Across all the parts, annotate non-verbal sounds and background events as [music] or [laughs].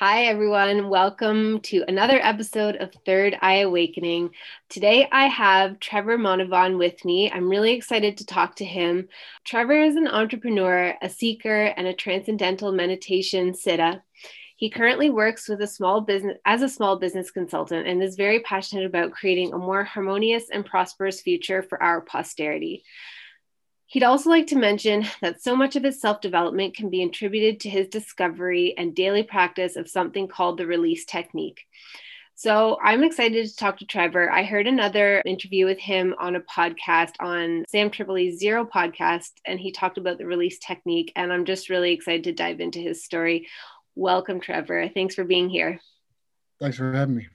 Hi, everyone. Welcome to another episode of Third Eye Awakening. Today, I have Trevor Monavon with me. I'm really excited to talk to him. Trevor is an entrepreneur, a seeker, and a transcendental meditation siddha. He currently works with a small business as a small business consultant and is very passionate about creating a more harmonious and prosperous future for our posterity. He'd also like to mention that so much of his self development can be attributed to his discovery and daily practice of something called the release technique. So I'm excited to talk to Trevor. I heard another interview with him on a podcast on Sam Tripoli's Zero podcast, and he talked about the release technique. And I'm just really excited to dive into his story. Welcome, Trevor. Thanks for being here. Thanks for having me.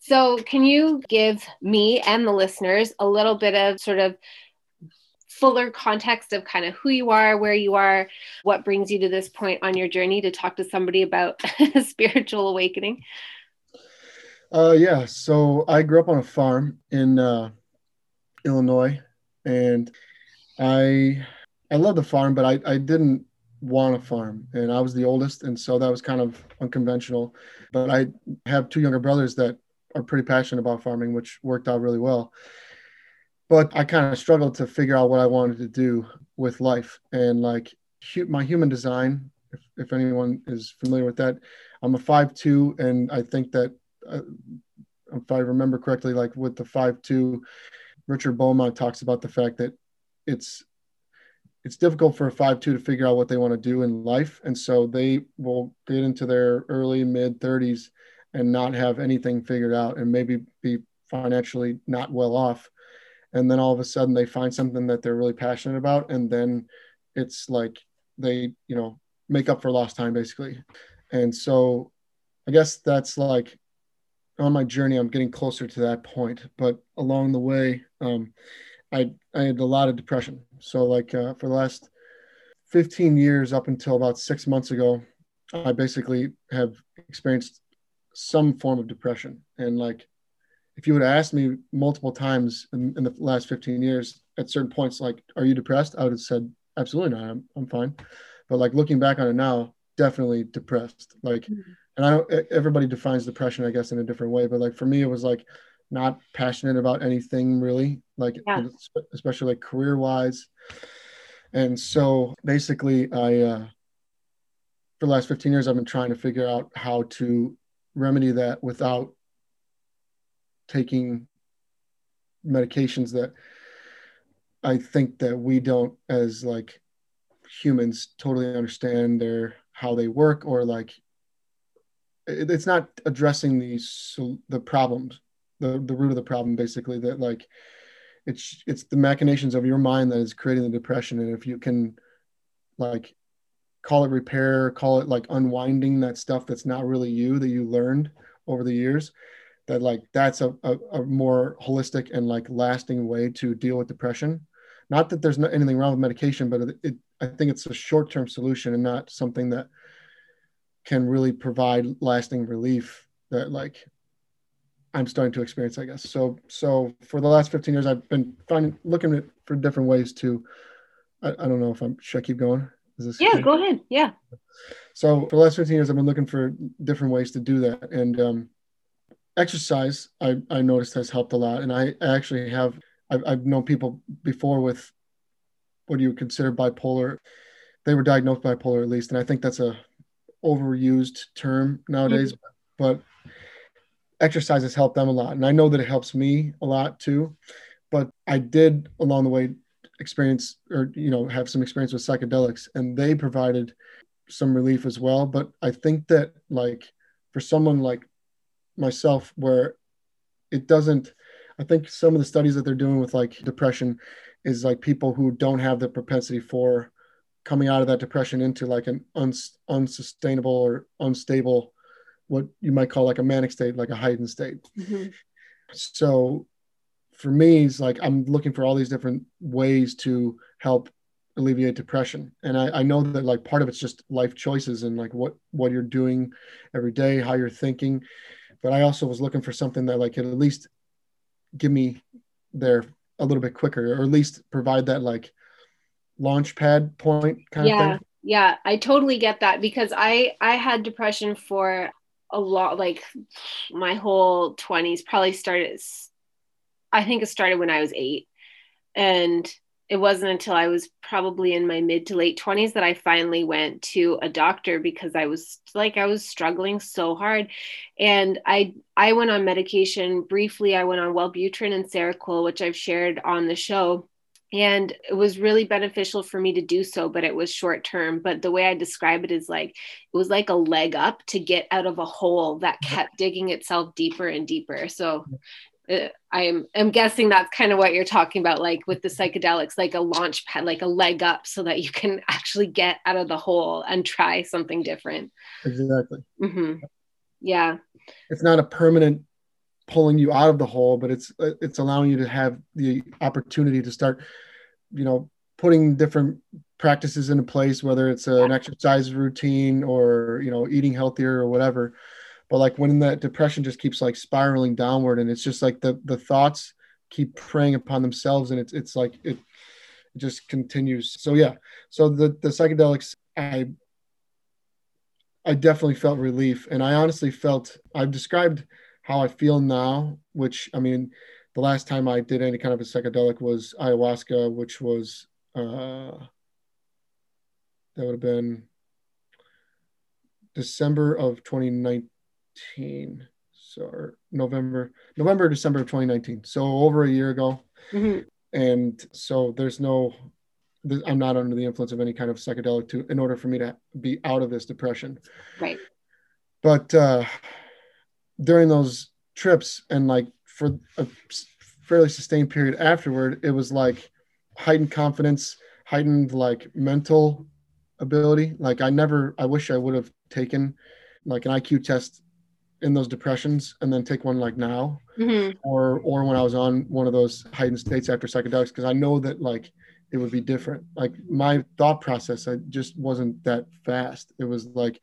So, can you give me and the listeners a little bit of sort of fuller context of kind of who you are, where you are, what brings you to this point on your journey to talk to somebody about [laughs] spiritual awakening? Uh, yeah, so I grew up on a farm in uh, Illinois, and I I love the farm, but I, I didn't want a farm, and I was the oldest, and so that was kind of unconventional. But I have two younger brothers that are pretty passionate about farming, which worked out really well but I kind of struggled to figure out what I wanted to do with life and like my human design. If, if anyone is familiar with that, I'm a five two, and I think that uh, if I remember correctly, like with the five two, Richard Beaumont talks about the fact that it's it's difficult for a five two to figure out what they want to do in life, and so they will get into their early mid 30s and not have anything figured out, and maybe be financially not well off and then all of a sudden they find something that they're really passionate about and then it's like they you know make up for lost time basically. And so i guess that's like on my journey i'm getting closer to that point but along the way um, i i had a lot of depression. So like uh, for the last 15 years up until about six months ago i basically have experienced some form of depression. And like if you would have asked me multiple times in, in, the last 15 years at certain points, like, are you depressed? I would have said, absolutely not. I'm, I'm fine. But like looking back on it now, definitely depressed. Like, mm-hmm. and I don't, everybody defines depression, I guess, in a different way. But like for me, it was like not passionate about anything really, like, yeah. especially like career wise. And so basically, I, uh, for the last 15 years, I've been trying to figure out how to remedy that without taking medications that I think that we don't as like humans totally understand their how they work or like it, it's not addressing these the problems the the root of the problem basically that like it's it's the machinations of your mind that is creating the depression. And if you can like call it repair call it like unwinding that stuff that's not really you that you learned over the years that like that's a, a, a, more holistic and like lasting way to deal with depression. Not that there's not anything wrong with medication but it, it i think it's a short-term solution and not something that can really provide lasting relief that like i'm starting to experience i guess. So so for the last 15 years i've been finding looking at, for different ways to I, I don't know if i'm should i keep going? Is this yeah go ahead. Yeah. So for the last 15 years i've been looking for different ways to do that. And um exercise I, I noticed has helped a lot. And i actually have I've, I've known people before with what do you consider bipolar. They were diagnosed bipolar at least. And i think that's a overused term nowadays mm-hmm. but exercise has helped them a lot. And i know that it helps me a lot too. But i did along the way experience or you know have some experience with psychedelics and they provided some relief as well. But i think that like for someone like myself where it doesn't i think some of the studies that they're doing with like depression is like people who don't have the propensity for coming out of that depression into like an uns, unsustainable or unstable what you might call like a manic state like a heightened state. Mm-hmm. so for me it's like i'm looking for all these different ways to help alleviate depression. And I, I know that like part of it's just life choices and like what what you're doing every day how you're thinking but i also was looking for something that like could at least give me there a little bit quicker or at least provide that like launch pad point kind yeah, of thing. Yeah i totally get that because i i had depression for a lot like my whole 20s probably started i think it started when i was eight and it wasn't until I was probably in my mid to late 20s that I finally went to a doctor because I was like I was struggling so hard. And I I went on medication briefly. I went on Wellbutrin and Seroquel which I've shared on the show. And it was really beneficial for me to do so but it was short term. But the way i describe it is like it was like a leg up to get out of a hole that kept digging itself deeper and deeper. So I'm I'm guessing that's kind of what you're talking about, like with the psychedelics, like a launch pad, like a leg up, so that you can [laughs] actually get out of the hole and try something different. Exactly. Mm-hmm. Yeah. It's not a permanent pulling you out of the hole, but it's it's allowing you to have the opportunity to start, you know, putting different practices into place, whether it's an exercise routine or you know eating healthier or whatever but like when that depression just keeps like spiraling downward and it's just like the the thoughts keep preying upon themselves and it's it's like it, it just continues. So yeah. So the the psychedelics i i definitely felt relief and i honestly felt i've described how i feel now which i mean the last time i did any kind of a psychedelic was ayahuasca which was uh that would have been december of 2019 2019 so november november december of 2019 so over a year ago. Mm-hmm. and so there's no i'm not under the influence of any kind of psychedelic to in order for me to be out of this depression. Right. But uh during those trips and like for a fairly sustained period afterward it was like heightened confidence heightened like mental ability. Like i never i wish i would have taken like an iq test in those depressions and then take one like now mm-hmm. or or when i was on one of those heightened states after psychedelics because i know that like it would be different like my thought process i just wasn't that fast it was like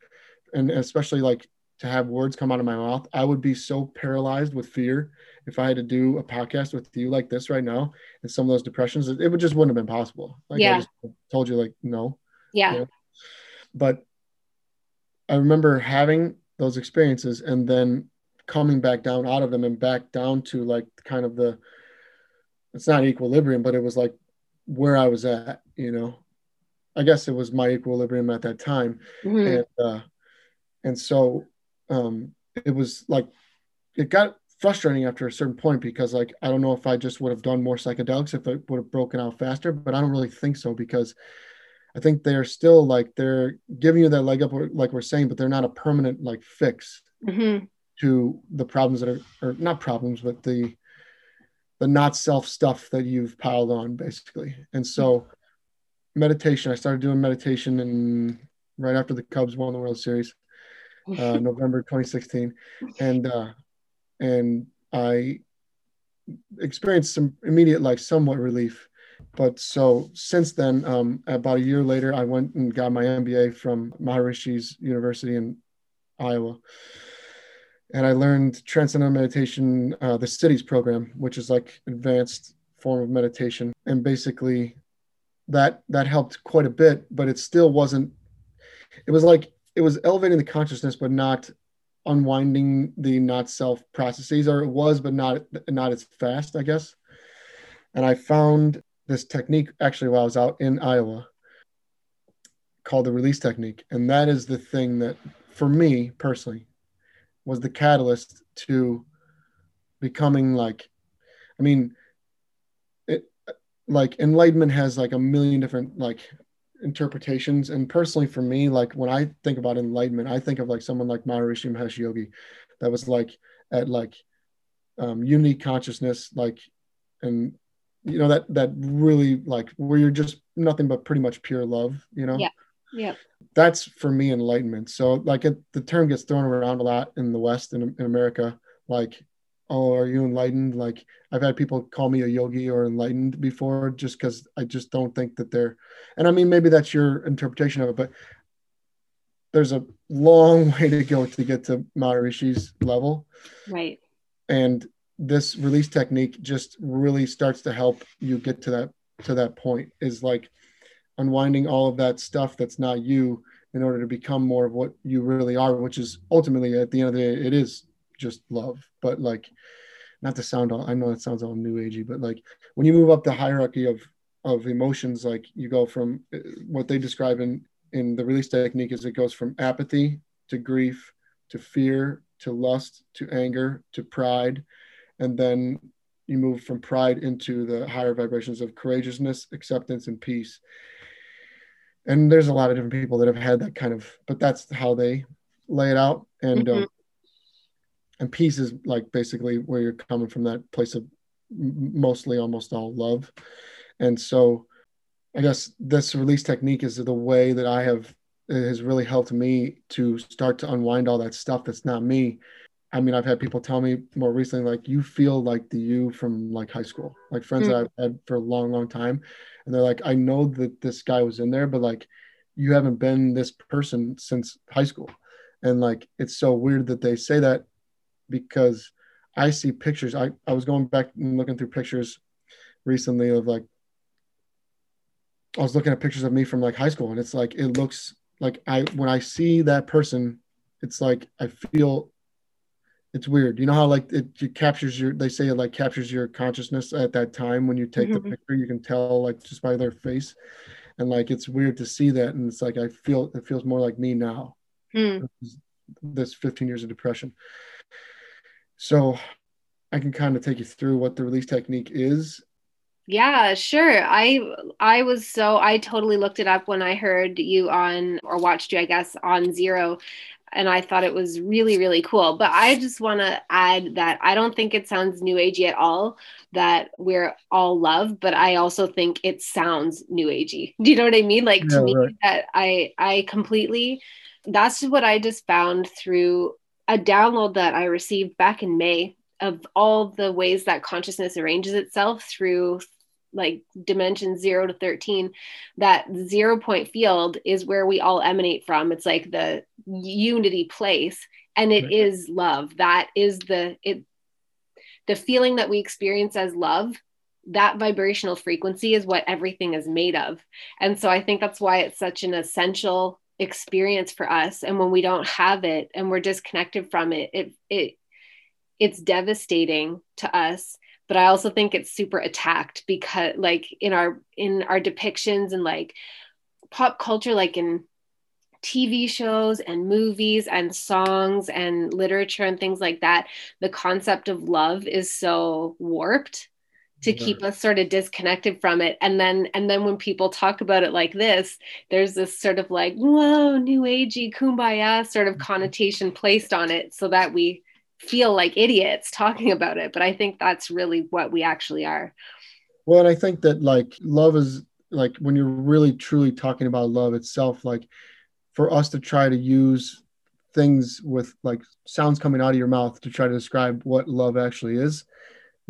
and especially like to have words come out of my mouth i would be so paralyzed with fear if i had to do a podcast with you like this right now and some of those depressions it, would just wouldn't have been possible like yeah. i just told you like no yeah you know? but i remember having those experiences and then coming back down out of them and back down to like kind of the it's not equilibrium but it was like where i was at you know i guess it was my equilibrium at that time mm-hmm. and uh and so um it was like it got frustrating after a certain point because like i don't know if i just would have done more psychedelics if it would have broken out faster but i don't really think so because I think they're still like they're giving you that leg up, like we're saying, but they're not a permanent like fix mm-hmm. to the problems that are, or not problems, but the the not self stuff that you've piled on, basically. And so, meditation. I started doing meditation, and right after the Cubs won the World Series, uh, [laughs] November 2016, and uh, and I experienced some immediate, like, somewhat relief but so since then, um, about a year later, I went and got my MBA from Maharishi's University in Iowa. And I learned Transcendental Meditation, uh, the Sidhis program, which is like advanced form of meditation. And basically that that helped quite a bit, but it still wasn't, it was like it was elevating the consciousness, but not unwinding the not self processes, or it was, but not not as fast, I guess. And I found this technique actually while I was out in Iowa called the release technique. And that is the thing that, for me personally, was the catalyst to becoming like, I mean, it like enlightenment has like a million different like interpretations. And personally, for me, like when I think about enlightenment, I think of like someone like Maharishi Mahesh Yogi that was like at like um, unity consciousness, like, and you know that that really like where you're just nothing but pretty much pure love you know? Yeah. Yeah. That's for me enlightenment. So like it, the term gets thrown around a lot in the west in, in america like oh are you enlightened? Like i've had people call me a yogi or enlightened before just because i just don't think that they're and i mean maybe that's your interpretation of it but there's a long [laughs] way to go to get to Maharishi's level. Right. And this release technique just really starts to help you get to that to that point is like unwinding all of that stuff that's not you in order to become more of what you really are which is ultimately at the end of the day it is just love. But like not to sound all i know it sounds all new agey but like when you move up the hierarchy of of emotions like you go from uh, what they describe in in the release technique is it goes from apathy to grief to fear to lust to anger to pride and then you move from pride into the higher vibrations of courageousness acceptance and peace and there's a lot of different people that have had that kind of but that's how they lay it out and mm-hmm. um, and peace is like basically where you're coming from that place of mostly almost all love and so I guess this release technique is the way that I have has really helped me to start to unwind all that stuff that's not me. I mean, I've had people tell me more recently, like, you feel like the you from like high school, like friends mm-hmm. that I've had for a long, long time. And they're like, I know that this guy was in there, but like, you haven't been this person since high school. And like, it's so weird that they say that because I see pictures. I, I was going back and looking through pictures recently of like I was looking at pictures of me from like high school, and it's like it looks like I when I see that person, it's like I feel it's weird. You know how like it, it captures your they say it like captures your consciousness at that time when you take mm-hmm. the picture, you can tell like just by their face. And like it's weird to see that. And it's like I feel it feels more like me now. Mm. This 15 years of depression. So I can kind of take you through what the release technique is yeah, sure. I I was so I totally looked it up when I heard you on or watched you, I guess, on Zero and I thought it was really, really cool. But I just want to add that I don't think it sounds new agey at all that we're all love, but I also think it sounds new agey. [laughs] Do you know what I mean? Like yeah, to me, right. that I I completely that's what I just found through a download that I received back in May of all the ways that consciousness arranges itself through like dimension 0 to 13 that zero point field is where we all emanate from. It's like the unity place and it right. is love. That is the it the feeling that we experience as love that vibrational frequency is what everything is made of. And so i think that's why it's such an essential experience for us. And when we don't have it and we're disconnected from it it it it's devastating to us but i also think it's super attacked because like in our in our depictions and like pop culture like in TV shows and movies and songs and literature and things like that, the concept of love is so warped to yeah. keep us sort of disconnected from it. And then and then when people talk about it like this, there's this sort of like, whoa, new agey kumbaya sort of mm-hmm. connotation placed on it so that we feel like idiots talking about it but i think that's really what we actually are. Well and i think that like love is like when you're really truly talking about love itself like for us to try to use things with like sounds coming out of your mouth to try to describe what love actually is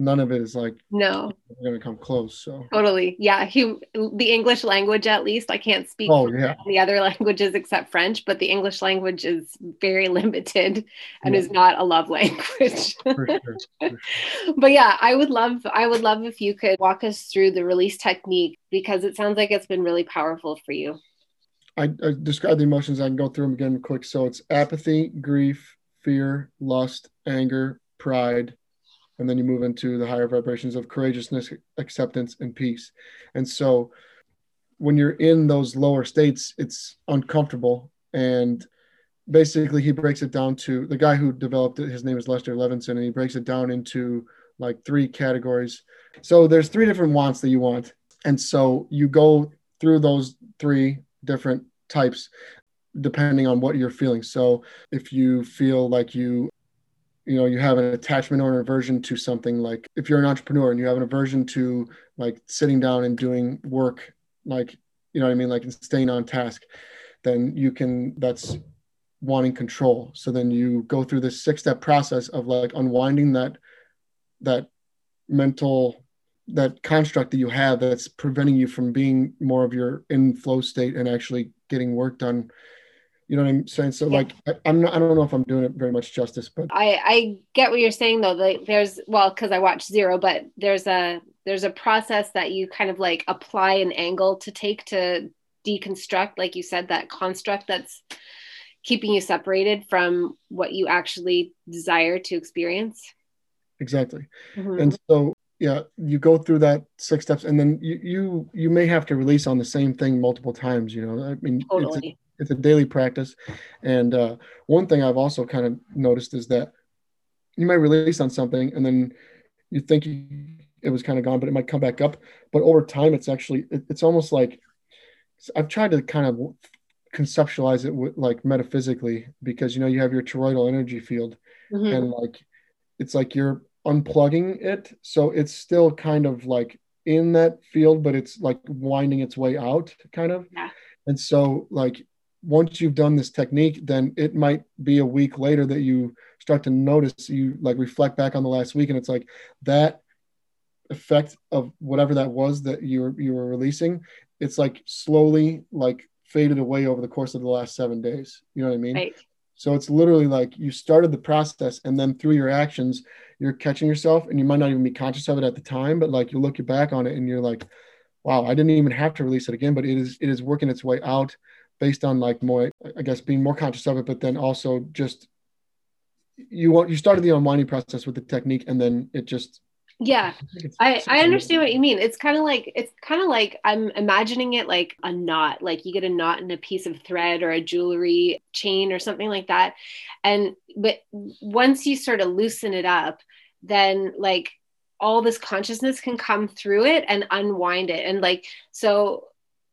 none of it is like no going to come close so totally yeah he the english language at least i can't speak oh, yeah. the other [laughs] languages except french but the english language is very [laughs] limited and yeah. is not a love [laughs] language for sure. For sure. but yeah i would love i would love if you could walk us through the release technique because it sounds like it's been really powerful for you I, I describe the emotions i can go through them again quick so it's apathy grief fear lust anger pride and then you move into the higher vibrations of courageousness acceptance and peace. And so when you're in those lower states it's uncomfortable. And basically he breaks it down to the guy who developed it his name is Lester Levenson and he breaks it down into like three categories. So there's three different wants that you want. And so you go through those three different types depending on what you're feeling. So if you feel like you you know you have an attachment or an aversion to something like if you're an entrepreneur and you have an aversion to like sitting down and doing work like you know what i mean like staying on task then you can that's wanting control. So then you go through this six step process of like unwinding that that mental that construct that you have that's preventing you from being more of your in flow state and actually getting work done you know what i'm saying so yeah. like I, i'm not i don't know if i'm doing it very much justice but i i get what you're saying though like there's well because i watched zero but there's a there's a process that you kind of like apply an angle to take to deconstruct like you said that construct that's keeping you separated from what you actually desire to experience exactly mm-hmm. and so yeah you go through that six steps and then you you you may have to release on the same thing multiple times you know i mean totally. It's, a, daily practice and uh, one thing i've also kind of noticed is that you might release on something and then you think you, it was kind of gone but it might come back up but over time it's actually it, it's almost like i've tried to kind of conceptualize it with, like metaphysically because you know you have your toroidal energy field mm-hmm. and like it's like you're unplugging it so it's still kind of like in that field but it's like winding its way out kind of yeah. and so like once you've done this technique then it might be a week later that you start to notice you like reflect back on the last week and it's like that effect of whatever that was that you were you were releasing it's like slowly like faded away over the course of the last seven days you know what i mean right. so it's literally like you started the process and then through your actions you're catching yourself and you might not even be conscious of it at the time but like you look back on it and you're like wow i didn't even have to release it again but it is it is working its way out based on like more i guess being more conscious of it but then also just you want you started the unwinding process with the technique and then it just yeah. I i understand what you mean. It's kind of like it's kind of like i'm imagining it like a knot like you get a knot in a piece of thread or a jewelry chain or something like that. And but once you sort of loosen it up then like all this consciousness can come through it and unwind it. And like so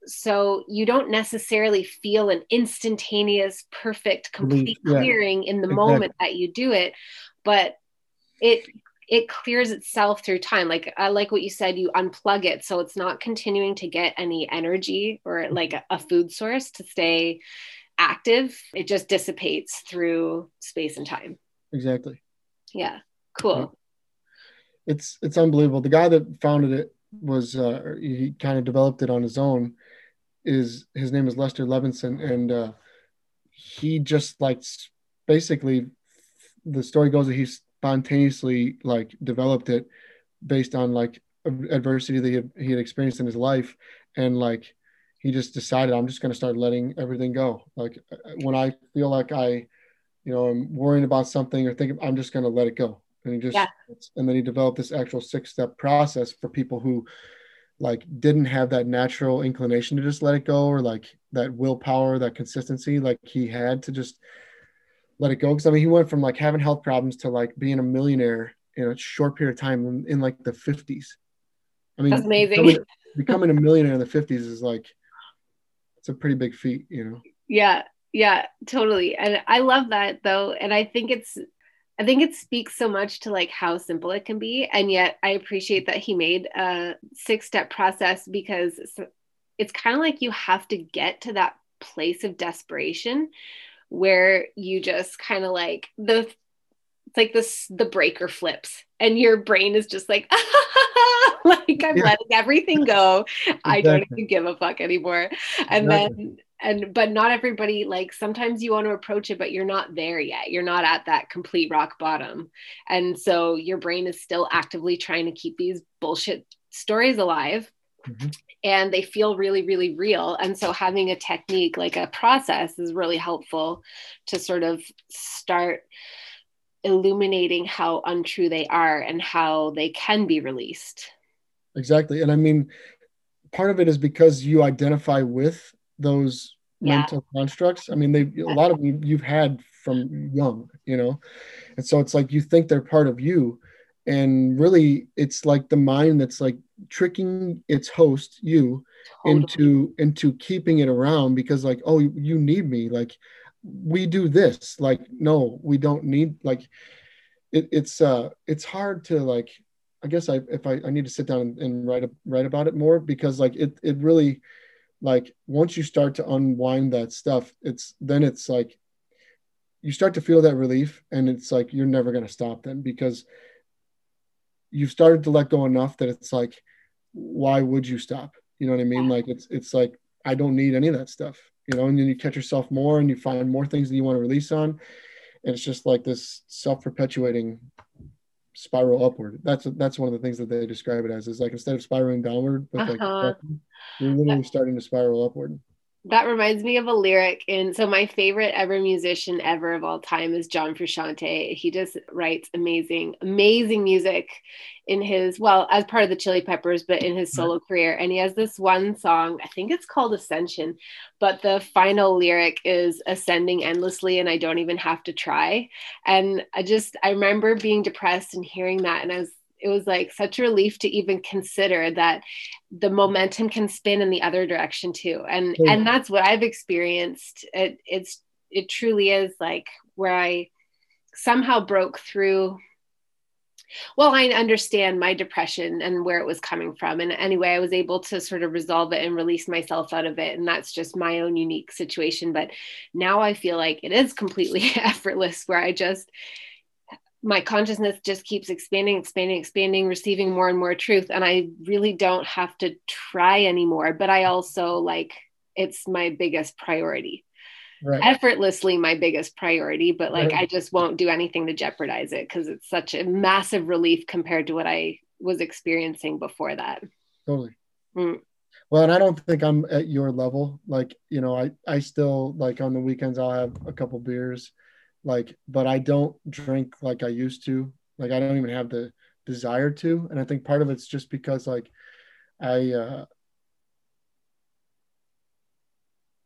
so you don't necessarily feel an instantaneous perfect complete yeah, clearing in the exactly. moment that you do it but it it clears itself through time. Like i like what you said you unplug it so it's not continuing to get any energy or like a, a food source to stay active. It just dissipates through space and time. Exactly. Yeah cool. It's it's unbelievable. The guy that founded it was uh, he kind of developed it on his own is his name is Lester Levenson and uh, he just like basically the story goes that he spontaneously like developed it based on like adversity that he had, he had experienced in his life and like he just decided i'm just going to start letting everything go like uh, when i feel like i you know i'm worrying about something or thinking i'm just going to let it go and he just yeah. and then he developed this actual six step process for people who like didn't have that natural inclination to just let it go or like that willpower that consistency like he had to just let it go because I mean he went from like having health problems to like being a millionaire in a short period of time in, in like the 50s. I mean, that's amazing. Becoming, becoming, a millionaire in the 50s is like it's a pretty big feat, you know. Yeah, yeah, totally. And I love that though, and I think it's I think it speaks so much to like how simple it can be, and yet I appreciate that he made a six step process because it's, kind of like you have to get to that place of desperation where you just kind of like the it's like this the breaker flips and your brain is just like [laughs] like i'm yeah. letting everything go exactly. i don't even give a fuck anymore and exactly. then and but not everybody like sometimes you want to approach it but you're not there yet. You're not at that complete rock bottom. And so your brain is still actively trying to keep these bullshit stories alive mm-hmm. and they feel really really real. And so having a technique like a process is really helpful to sort of start illuminating how untrue they are and how they can be released. Exactly. And i mean part of it is because you identify with those yeah. mental constructs. I mean they a lot of them you've had from young you know? And so it's like you think they're part of you. And really it's like the mind that's like tricking its host you totally. into into keeping it around because like oh you, need me. Like we do this. Like no we don't need like it, it's uh it's hard to like I guess I if I, I need to sit down and, and write a, write about it more because like it it really like once you start to unwind that stuff it's then it's like you start to feel that relief and it's like you're never going to stop then because you've started to let go enough that it's like why would you stop? You know what i mean? Like it's it's like i don't need any of that stuff you know and then you catch yourself more and you find more things that you want to release on. And it's just like this self-perpetuating spiral upward that's that's one of the things that they describe it as is like instead of spiraling downward uh-huh. like you're literally starting to spiral upward that reminds me of a lyric And so my favorite ever musician ever of all time is John Frusciante. He just writes amazing, amazing music in his well, as part of the Chili Peppers, but in his solo career. And he has this one song, I think it's called Ascension, but the final lyric is ascending endlessly and I don't even have to try. And I just I remember being depressed and hearing that and I was it was like such a relief to even consider that the momentum can spin in the other direction too. And yeah. and that's what i've experienced. It it's it truly is like where i somehow broke through well i understand my depression and where it was coming from. And anyway i was able to sort of resolve it and release myself out of it. And that's just my own unique situation. But now i feel like it is completely [laughs] effortless where i just my consciousness just keeps expanding, expanding, expanding, receiving more and more truth. And I really don't have to try anymore. But I also like it's my biggest priority. Right. Effortlessly, my biggest priority, but like right. I just won't do anything to jeopardize it because it's such a massive relief compared to what I was experiencing before that. Totally. Mm. Well, and I don't think I'm at your level. Like, you know, I I still like on the weekends I'll have a couple beers like but i don't drink like i used to like i don't even have the desire to and i think part of it's just because like i uh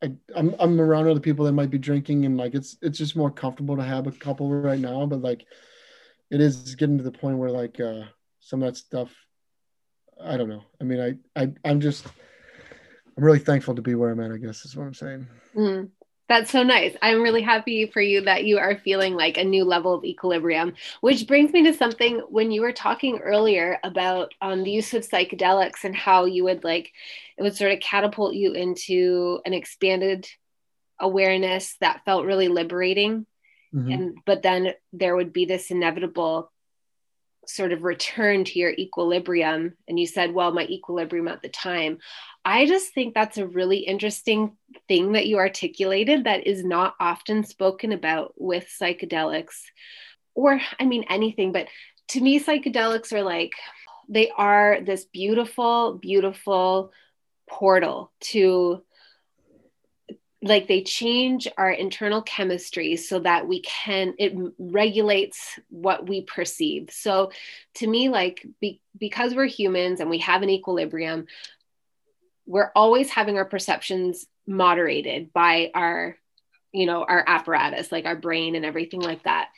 I, I'm I'm around other people that might be drinking and like it's it's just more comfortable to have a couple right now, but like it is getting to the point where like uh some of that stuff I don't know. I mean I I I'm just I'm really thankful to be where I'm at, I guess is what I'm saying. Mm. That's so nice. I'm really happy for you that you are feeling like a new level of equilibrium, which brings me to something when you were talking earlier about um, the use of psychedelics and how you would like, it would sort of catapult you into an expanded awareness that felt really liberating. Mm-hmm. And, but then there would be this inevitable sort of return to your equilibrium. And you said, well, my equilibrium at the time. I just think that's a really interesting thing that you articulated that is not often spoken about with psychedelics, or I mean, anything, but to me, psychedelics are like, they are this beautiful, beautiful portal to like they change our internal chemistry so that we can it regulates what we perceive. So to me like be, because we're humans and we have an equilibrium we're always having our perceptions moderated by our you know our apparatus like our brain and everything like that.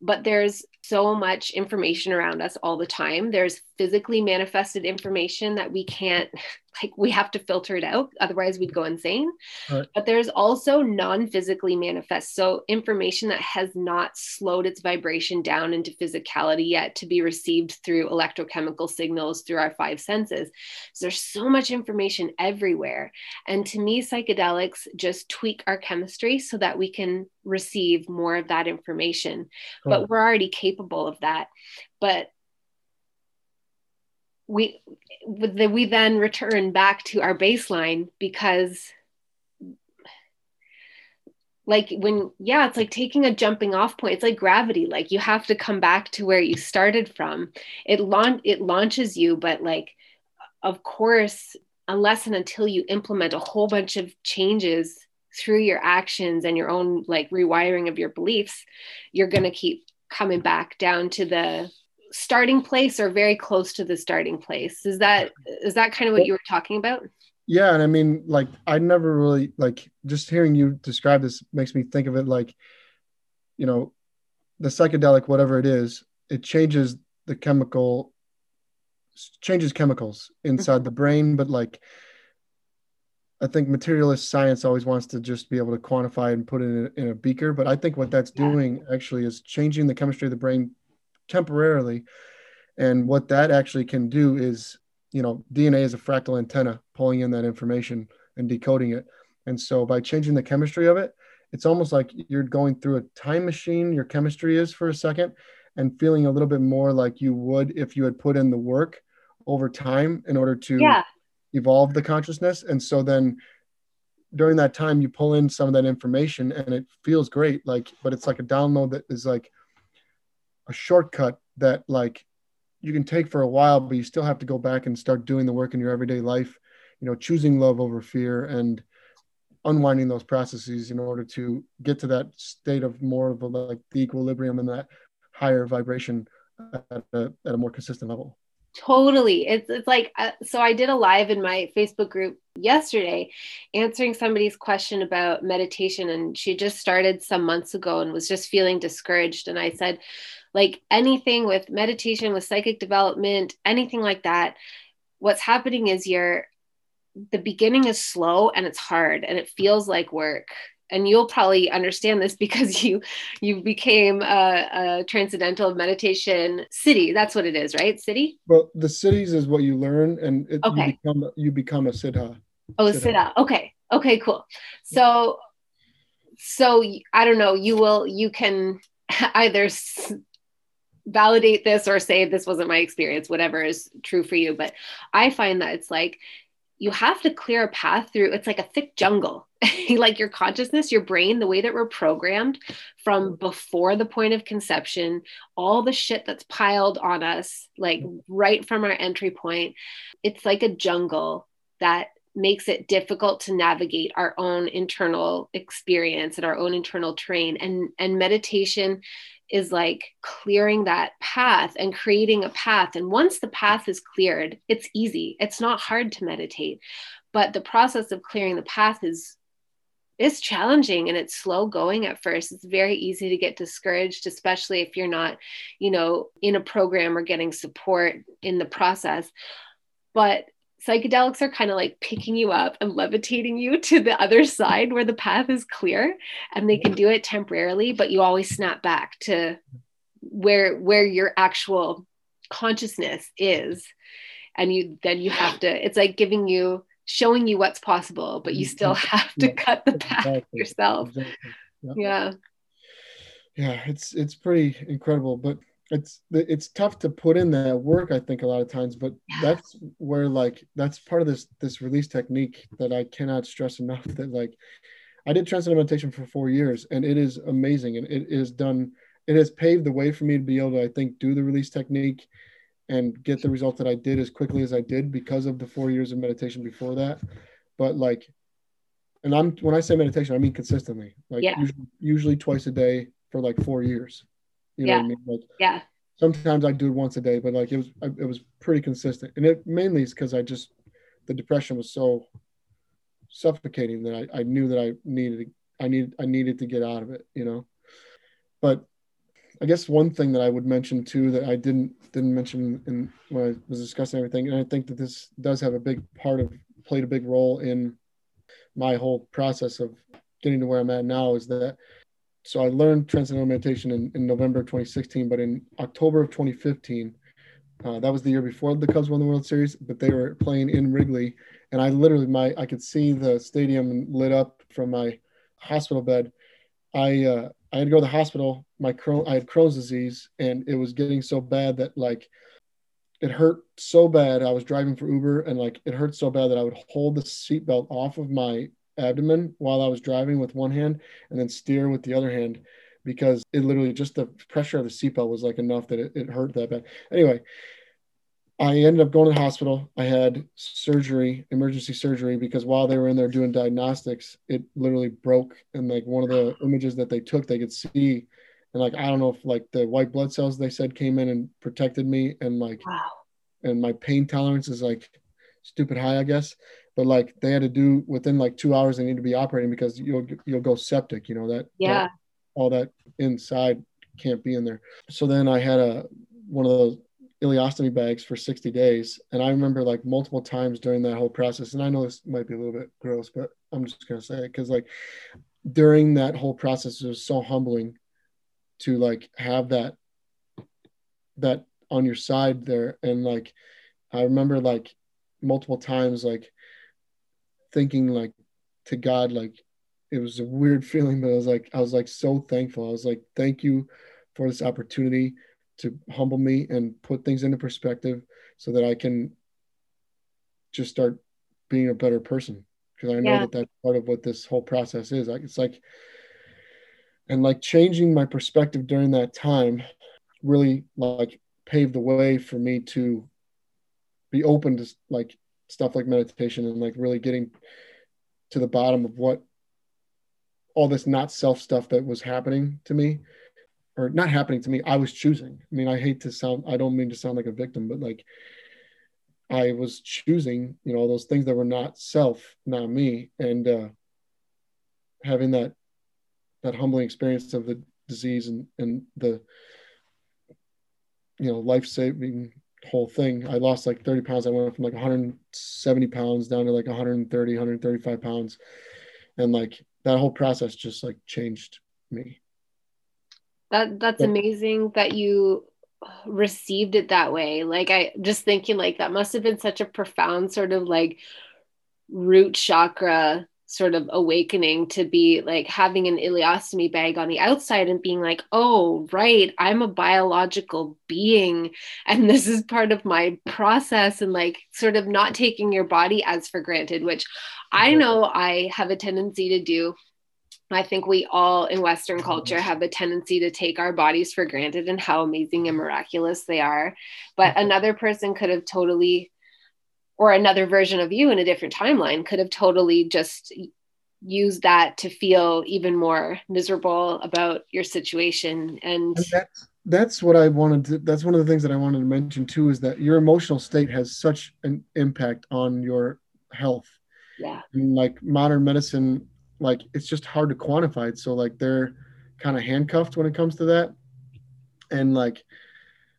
But there's so much information around us all the time. There's physically manifested information that we can't [laughs] like we have to filter it out otherwise we'd go insane. Right. but there's also non-physically manifest so information that has not slowed its vibration down into physicality yet to be received through electrochemical signals through our five senses. So there's so much information everywhere. And to me psychedelics just tweak our chemistry so that we can receive more of that information. But we're already capable of that. But we we then return back to our baseline because like when yeah it's like taking a jumping off point. It's like gravity. Like you have to come back to where you started from. It launch it launches you but like of course unless and until you implement a whole bunch of changes through your actions and your own like rewiring of your beliefs you're going to keep coming back down to the starting place or very close to the starting place? Is that is that kind of what you were talking about? Yeah and i mean like i never really like just hearing you describe this makes me think of it like you know the psychedelic whatever it is it changes the chemical changes chemicals inside mm-hmm. the brain but like i think materialist science always wants to just be able to quantify and put it in a, in a beaker but i think what that's doing actually is changing the chemistry of the brain temporarily. And what that actually can do is, you know, DNA is a fractal antenna pulling in that information and decoding it. And so by changing the chemistry of it, it's almost like you're going through a time machine, your chemistry is for a second, and feeling a little bit more like you would if you had put in the work over time in order to yeah. evolve the consciousness. And so then during that time, you pull in some of that information and it feels great. Like, but it's like a download that is like a shortcut that like you can take for a while, but you still have to go back and start doing the work in your everyday life, you know, choosing love over fear and unwinding those processes in order to get to that state of more of a, like the equilibrium and that higher vibration at a, at a more consistent level. Totally. It's it's like uh, so I did a live in my Facebook group yesterday answering somebody's question about meditation and she just started some months ago and was just feeling discouraged and I said like anything with meditation with psychic development anything like that what's happening is you're the beginning is slow and it's hard and it feels like work. And you'll probably understand this [laughs] because you you became a, a transcendental meditation city. That's what it is right? City? Well the sidhis is what you learn and it, okay. you become you become a siddha. Oh siddha. siddha. Okay. Okay cool. So so i don't know. You will you can [laughs] either validate this or say this wasn't my experience whatever is true for you. But i find that it's like you have to clear a path through it's like a thick jungle. [laughs] Like your consciousness your brain the way that we're programmed from before the point of conception all the shit that's piled on us like right from our entry point it's like a jungle that makes it difficult to navigate our own internal experience and our own internal train and and meditation is like clearing that path and creating a path. And once the path is cleared, it's easy. It's not hard to meditate. But the process of clearing the path is is challenging and it's slow going at first. It's very easy to get discouraged, especially if you're not, you know, in a program or getting support in the process. But psychedelics are kind of like picking you up and levitating you to the other side where the path is clear and they can do it temporarily but you always snap back to where where your actual consciousness is and you then you have to it's like giving you showing you what's possible but you still [laughs] have to cut the path exactly. yourself exactly. yeah yeah it's it's pretty incredible but it's it's tough to put in that work i think a lot of times but that's where like that's part of this this release technique that i cannot stress enough that like i did transcendental meditation for four years and it is amazing and it is done it has paved the way for me to be able to i think do the release technique and get the result that i did as quickly as i did because of the four years of meditation before that. But like and i'm when i say meditation i mean consistently like yeah. usually, usually twice a day for like four years you know yeah. I mean? Like yeah. Sometimes I do it once a day, but like it was it was pretty consistent, and it mainly is because I just the depression was so suffocating that I, I knew that I needed I needed I needed to get out of it, you know. But I guess one thing that I would mention too that I didn't didn't mention in when I was discussing everything, and I think that this does have a big part of played a big role in my whole process of getting to where I'm at now is that so I learned transcendental meditation in, in November of 2016, but in October of 2015, uh, that was the year before the Cubs won the World Series, but they were playing in Wrigley, and I literally my I could see the stadium lit up from my hospital bed. I uh, I had to go to the hospital. My Crohn, I had Crohn's disease, and it was getting so bad that like it hurt so bad. I was driving for Uber, and like it hurt so bad that I would hold the seatbelt off of my abdomen while I was driving with one hand and then steer with the other hand because it literally just the pressure of the seatbelt was like enough that it, it hurt that bad. Anyway, I ended up going to the hospital. I had surgery, emergency surgery, because while they were in there doing diagnostics, it literally broke. And like one of the images that they took, they could see. And like, I don't know if like the white blood cells they said came in and protected me. And like, wow. and my pain tolerance is like stupid high, I guess but like they had to do within like two hours they need to be operating because you'll you'll go septic you know that yeah. that, all that inside can't be in there. So then i had a one of those ileostomy bags for 60 days and i remember like multiple times during that whole process and i know this might be a little bit gross but i'm just going to say it because like during that whole process it was so humbling to like have that that on your side there and like i remember like multiple times like thinking like to god like it was a weird [laughs] feeling but i was like i was like so thankful. I was like thank you for this opportunity to humble me and put things into perspective so that i can just start being a better person. Because i know yeah. that that's part of what this whole process is. Like it's like and like changing my perspective during that time really like paved the way for me to be open to like stuff like meditation and like really getting to the bottom of what all this not self stuff that was happening to me or not happening to me i was choosing. I mean i hate to sound i don't mean to sound like a victim but like i was choosing you know those things that were not self not me. And uh having that that humbling experience of the disease and and the you know life saving whole thing. I lost like 30 pounds. I went from like 170 pounds down to like 130 135 pounds. And like that whole process just like changed me. That that's but, amazing that you received it that way. Like i just thinking like that must have been such a profound sort of like root chakra sort of awakening to be like having an ileostomy bag on the outside and being like, oh, right, I'm a biological being and [laughs] this is part of my process, and like sort of not taking your body as for granted, which I know I have a tendency to do. I think we all in Western oh, culture have a tendency to take our bodies for granted and how amazing and miraculous they are. But mm-hmm. another person could have totally or another version of you in a different timeline could have totally just used that to feel even more miserable about your situation. And, and that's that's what i wanted to that's one of the things that i wanted to mention too is that your emotional state has such an impact on your health. Yeah. And like modern medicine like it's just hard to quantify it. So like they're kind of handcuffed when it comes to that. And like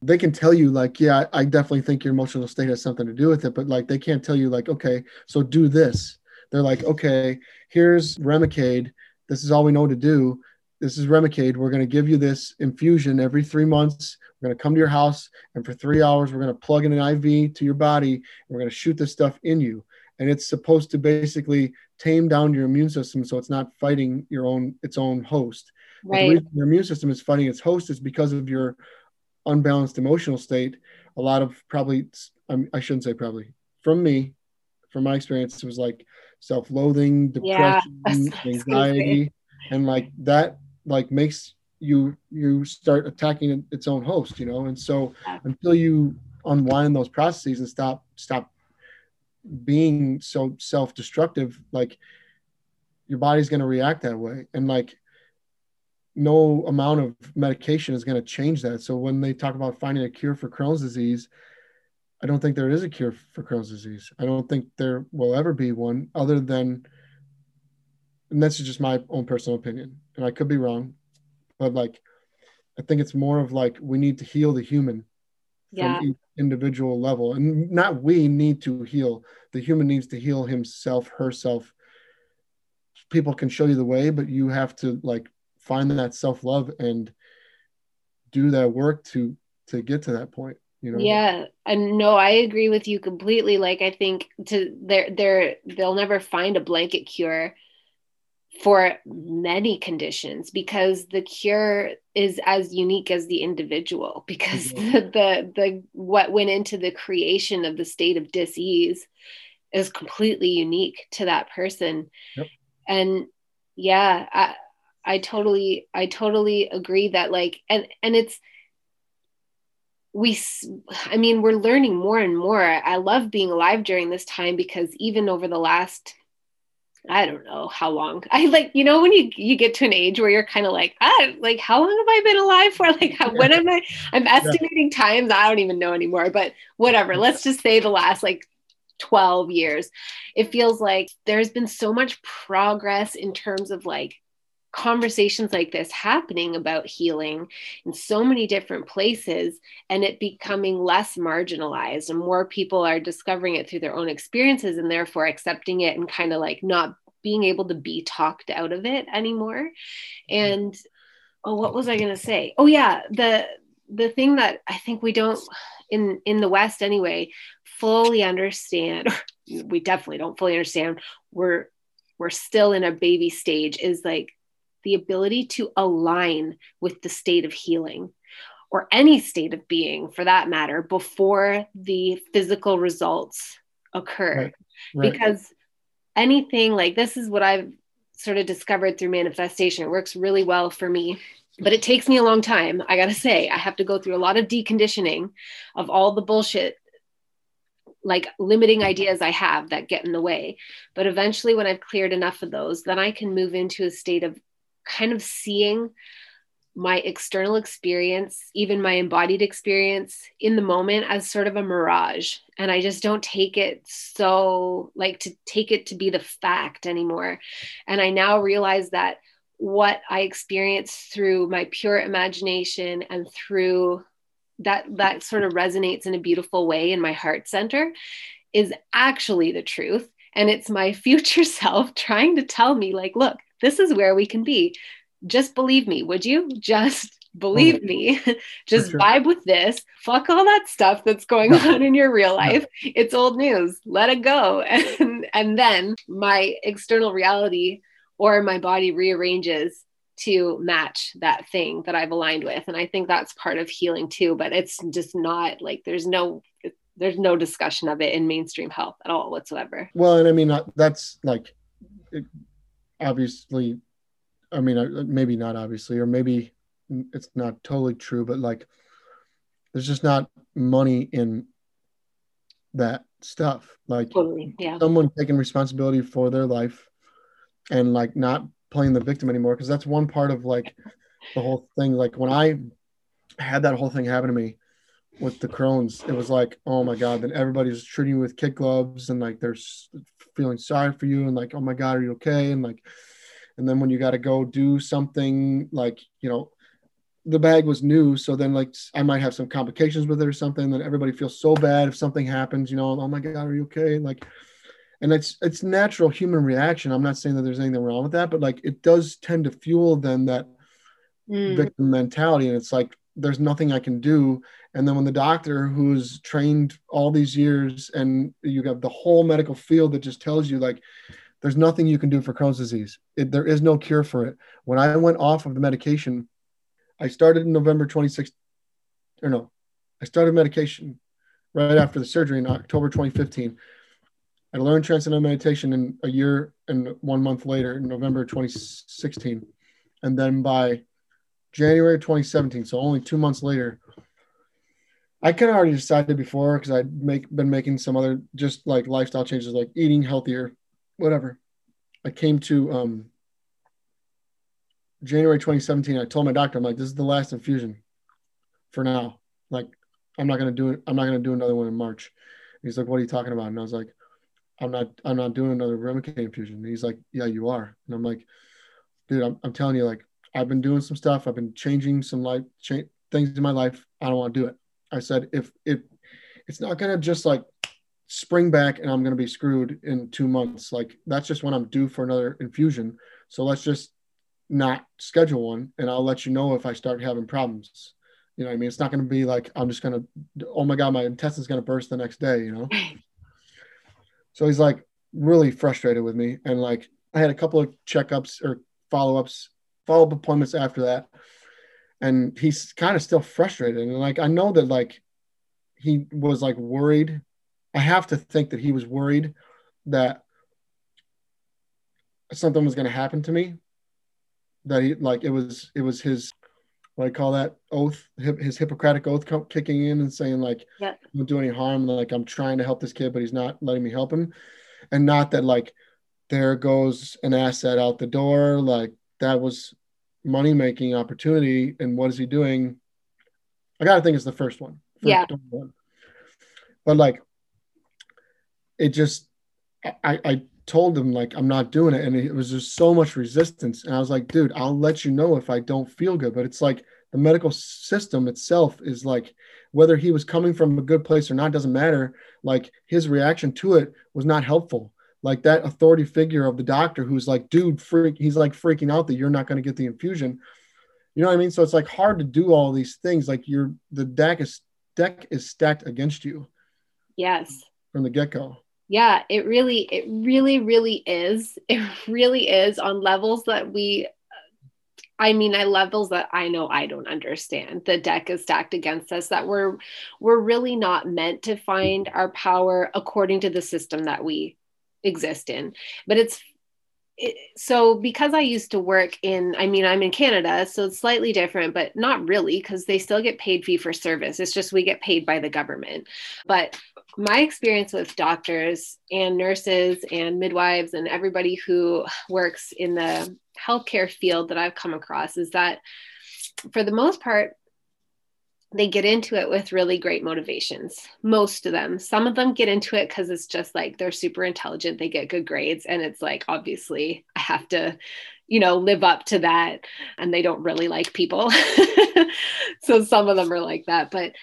they can tell you like yeah i definitely think your emotional state has something to do with it but like they can't tell you like okay so do this. They're like okay here's remicade. This is all we know to do. This is remicade. We're going to give you this infusion every three months. We're going to come to your house and for three hours we're going to plug in an iv to your body and we're going to shoot this stuff in you. And it's supposed to basically tame down your immune system so it's not fighting your own its own host. Right. your immune system is fighting its host is because of your unbalanced emotional state, a lot of probably, I shouldn't say probably, from me, from my experience, it was like self-loathing, [laughs] depression, yeah, anxiety, and like that, like makes you you start attacking its own host, you know. And so until you unwind those processes and stop stop being so self-destructive, like your body's going to react that way. And like no amount of medication is going to change that. So when they talk about finding a cure for Crohn's disease, I don't think there is a cure for Crohn's disease. I don't think there will ever be one other than, and that's just my own personal opinion. And I could be wrong, but like, I think it's more of like we need to heal the human yeah. from each individual level. And not we need to heal, the human needs to heal himself, herself. People can show you the way, but you have to like find that self love and do that work to to get to that point you know yeah and no i agree with you completely like i think to they're they're they'll never find a blanket cure for many conditions because the cure is as unique as the individual [laughs] because mm-hmm. the, the the what went into the creation of the state of disease is completely unique to that person yep. and yeah I, I totally I totally agree that like and and it's we I mean we're learning more and more. I love being alive during this time because even over the last I don't know how long. [laughs] I like, you know, when you you get to an age where you're kind of like, ah, like how long have I been alive for? [laughs] Like, how, when am I? I'm estimating yeah. times. I don't even know anymore. But whatever. Let's just say the last like 12 years. It feels like there's been so much progress in terms of like conversations like this happening about healing in so many different places and it becoming less marginalized and more people are discovering it through their own experiences and therefore accepting it and kind of like not being able to be talked out of it anymore mm-hmm. and oh what was i going to say oh yeah the the thing that I think we don't in in the West anyway fully understand. [laughs] we definitely don't fully understand. We're we're still in a baby stage. Is like the ability to align with the state of healing or any state of being for that matter before the physical results occur right. Right. because anything like this is what i've sort of discovered through manifestation it works really well for me but it takes me a long time i gotta say i have to go through a lot of deconditioning of all the bullshit like limiting ideas i have that get in the way but eventually when i've cleared enough of those then i can move into a state of kind of seeing my external experience, even my embodied experience in the moment as sort of a mirage. And I just don't take it so like to take it to be the fact anymore. And I now realize that what I experience through my pure imagination and through that that sort of resonates in a beautiful way in my heart center is actually the truth and it's my [laughs] future self trying to tell me like look this is where we can be just believe me, would you? Just believe oh, me. [laughs] just sure. vibe with this. Fuck all that stuff that's going on in your real life. It's old news. Let it go. [laughs] And and then my external reality or my body rearranges to match that thing that I've aligned with. And I think that's part of healing too, but it's just not like there's no there's no discussion of it in mainstream health at all whatsoever. Well, and I mean uh, that's like obviously I mean, maybe not obviously, or maybe it's not totally true, but like there's just not money in that stuff. Like totally, yeah. someone taking responsibility for their life and like not playing the victim anymore. Cause that's one part of like the whole thing. Like when I had that whole thing happen to me with the Crohn's, it was like, oh my God, then everybody's treating you with kid gloves and like they're feeling sorry for you and like, oh my God, are you okay? And like, and then when you got to go do something like you know the bag was new so then like i might have some complications with it or something then everybody feels so bad if something happens you know oh my god are you okay and like and it's it's natural human reaction i'm not saying that there's anything wrong with that but like it does tend to fuel then that mm. victim mentality and it's like there's nothing i can do and then when the doctor who's trained all these years and you have the whole medical field that just tells you like there's nothing you can do for Crohn's disease. It, there is no cure for it. When I went off of the medication, I started in November 26th, or no, I started medication right after the surgery in October 2015. I learned transcendental meditation in a year and one month later, in November 2016. And then by January 2017, so only two months later, I kind of already decided before because I'd make been making some other just like lifestyle changes, like eating healthier, whatever. I came to um, January 2017. I told my doctor, I'm like, this is the last infusion for now. Like, I'm not gonna do it. I'm not gonna do another one in March. he's like, what are you talking about? And I was like, I'm not. I'm not doing another Remicade infusion. And he's like, yeah, you are. And I'm like, dude, I'm, I'm telling you, like, I've been doing some stuff. I've been changing some life cha- things in my life. I don't want to do it. I said, if if it's not gonna just like spring back and I'm going to be screwed in two months. Like that's just when I'm due for another infusion. So let's just not schedule one and I'll let you know if I start having problems. You know I mean? It's not going to be like, I'm just going to, oh my God, my intestine's going to burst the next day, you know? [laughs] so he's like really frustrated with me. And like, I had a couple of checkups or follow ups, follow up appointments after that. And he's kind of still frustrated. And like, I know that like he was like worried I have to think that he was worried that something was going to happen to me. That he like it was it was his what I call that oath, his Hippocratic oath kicking in and saying like, yeah. don't do any harm. Like I'm trying to help this kid, but he's not letting me help him, and not that like there goes an asset out the door. Like that was money making opportunity, and what is he doing? I gotta think it's the first one. First yeah. One. But like it just I, I told him like I'm not doing it, and it was just so much resistance. And I was like, dude, I'll let you know if I don't feel good. But it's like the medical system itself is like whether he was coming from a good place or not doesn't matter. Like his reaction to it was not helpful. Like that authority figure of the doctor who's like, dude, freak, he's like freaking out that you're not going to get the infusion. You know what I mean? So it's like hard to do all these things. Like you're the deck is deck is stacked against you. Yes. From the get go. Yeah, it really, it really, really is. [laughs] It really is on levels that we I mean, I levels that I know I don't understand. The deck is stacked against us that we're we're really not meant to find our power according to the system that we exist in. But it's it, so because I used to work in, I mean, I'm in Canada, so it's slightly different, but not really because they still get paid fee for service. It's just we get paid by the government. But my experience with doctors and nurses and midwives and everybody who works in the healthcare field that I've come across is that for the most part, they get into it with really great motivations. Most of them. Some of them get into it because it's just like they're super intelligent, they get good grades, and it's like, obviously, I have to, you know, live up to that. And they don't really like people. [laughs] so some of them are like that. But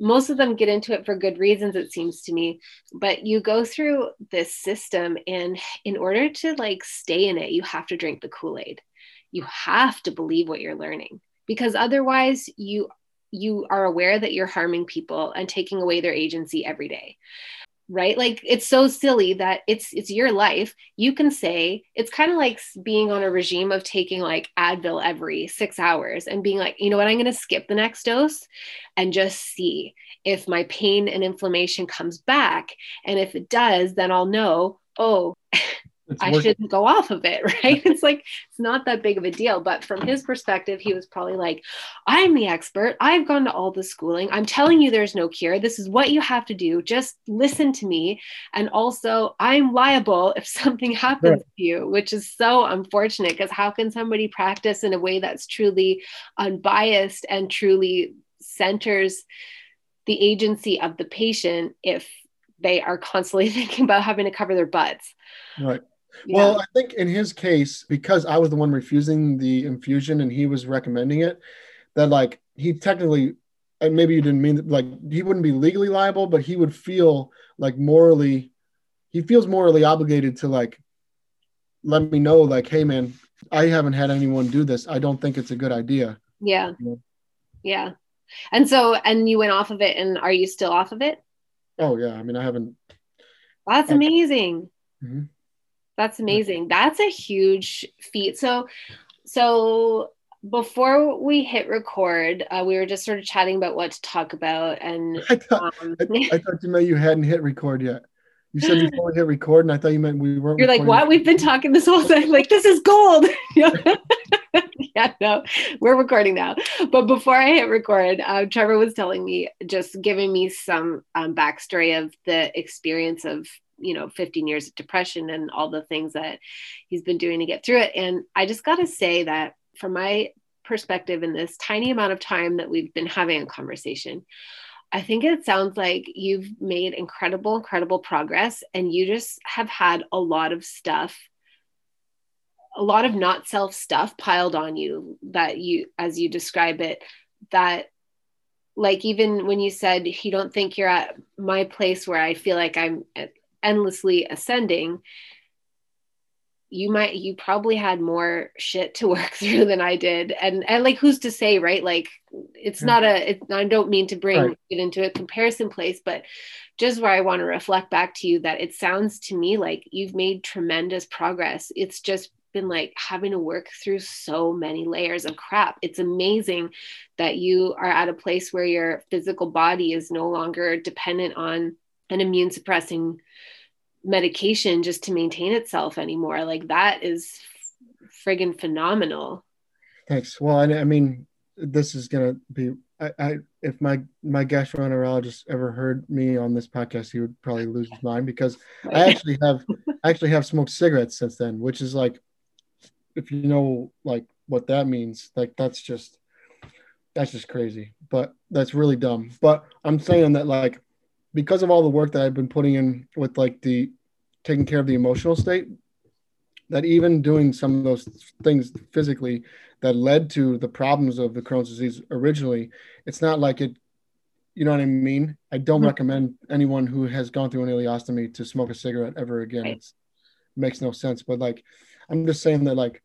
most of them get into it for good reasons it seems to me but you go through this system and in order to like stay in it you have to drink the kool-aid you have to believe what you're learning because otherwise you you are aware that you're harming people and taking away their agency every day right? Like it's so silly that it's it's your life. You can say it's kind of like being on a regime of taking like advil every 6 hours and being like you know what? I'm going to skip the next dose and just see if my pain and inflammation comes back. And if it does then i'll know oh [laughs] I shouldn't go off of it, [laughs] right? [laughs] it's like it's not that big of a deal. But from his perspective, he was probably like, I'm the expert. I've gone to all the schooling. I'm telling you there's no cure. This is what you have to do. Just listen to me. And also, I'm liable if [laughs] something happens to you, which is so unfortunate because how can somebody practice in a way that's truly unbiased and truly centers the agency of the patient if they are constantly thinking about having to cover their butts? Right. Yeah. Well, I think in his case, because I was the one refusing the infusion and he was recommending it, that like he technically, and maybe you didn't mean that, like he wouldn't be legally liable, but he would feel like morally, he feels morally obligated to like let me know, like, hey man, I haven't had anyone do this. I don't think it's a good idea. Yeah. Yeah. And so, and you went off of it, and are you still off of it? Oh yeah. I mean, I haven't. That's amazing. Mm-hmm. That's amazing. That's a huge feat. So, so before we hit record, uh, we were just sort of chatting about what to talk about, and [laughs] I thought, um, I, I, [laughs] thought you meant you hadn't hit record yet. You said before we [laughs] hit record, and I thought you meant we weren't. You're like, what? We've been talking this whole time. Like, this is gold. yeah, no, we're recording now. But before I hit record, uh, Trevor was telling me, just giving me some um, backstory of the experience of you know 15 years of depression and all the things that he's been doing to get through it. And i just got to say that from my perspective in this tiny amount of time that we've been having a conversation i think it sounds like you've made incredible incredible progress and you just have had a lot of stuff a lot of not self stuff piled on you that you as you describe it that like even when you said you don't think you're at my place where i feel like i'm endlessly ascending you might you probably had more shit to [laughs] work through than I did. And and like who's to say right? Like it's not a it, I don't mean to bring right. it into a comparison place but just where I want to reflect back to you that it sounds to me like you've made tremendous progress. It's just been like having to work through so many layers of crap. It's amazing that you are at a place where your physical body is no longer dependent on an immune suppressing medication just to maintain itself anymore. Like that is friggin' phenomenal. Thanks. Well, I, I mean, this is gonna be. I, I if my my gastroenterologist ever heard me on this podcast, he would probably lose his mind because I actually have I actually have smoked cigarettes since then, which is like, if you know like what that means, like that's just that's just crazy. But that's really dumb. But I'm saying that like because of all the work that I've been putting in with like the taking care of the emotional state, that even doing some of those things physically that led to the problems of the Crohn's disease originally, it's not like it, you know what I mean? I don't mm-hmm. recommend anyone who has gone through an ileostomy to smoke a cigarette ever again. Right. It makes no sense. But like, I'm just saying that like,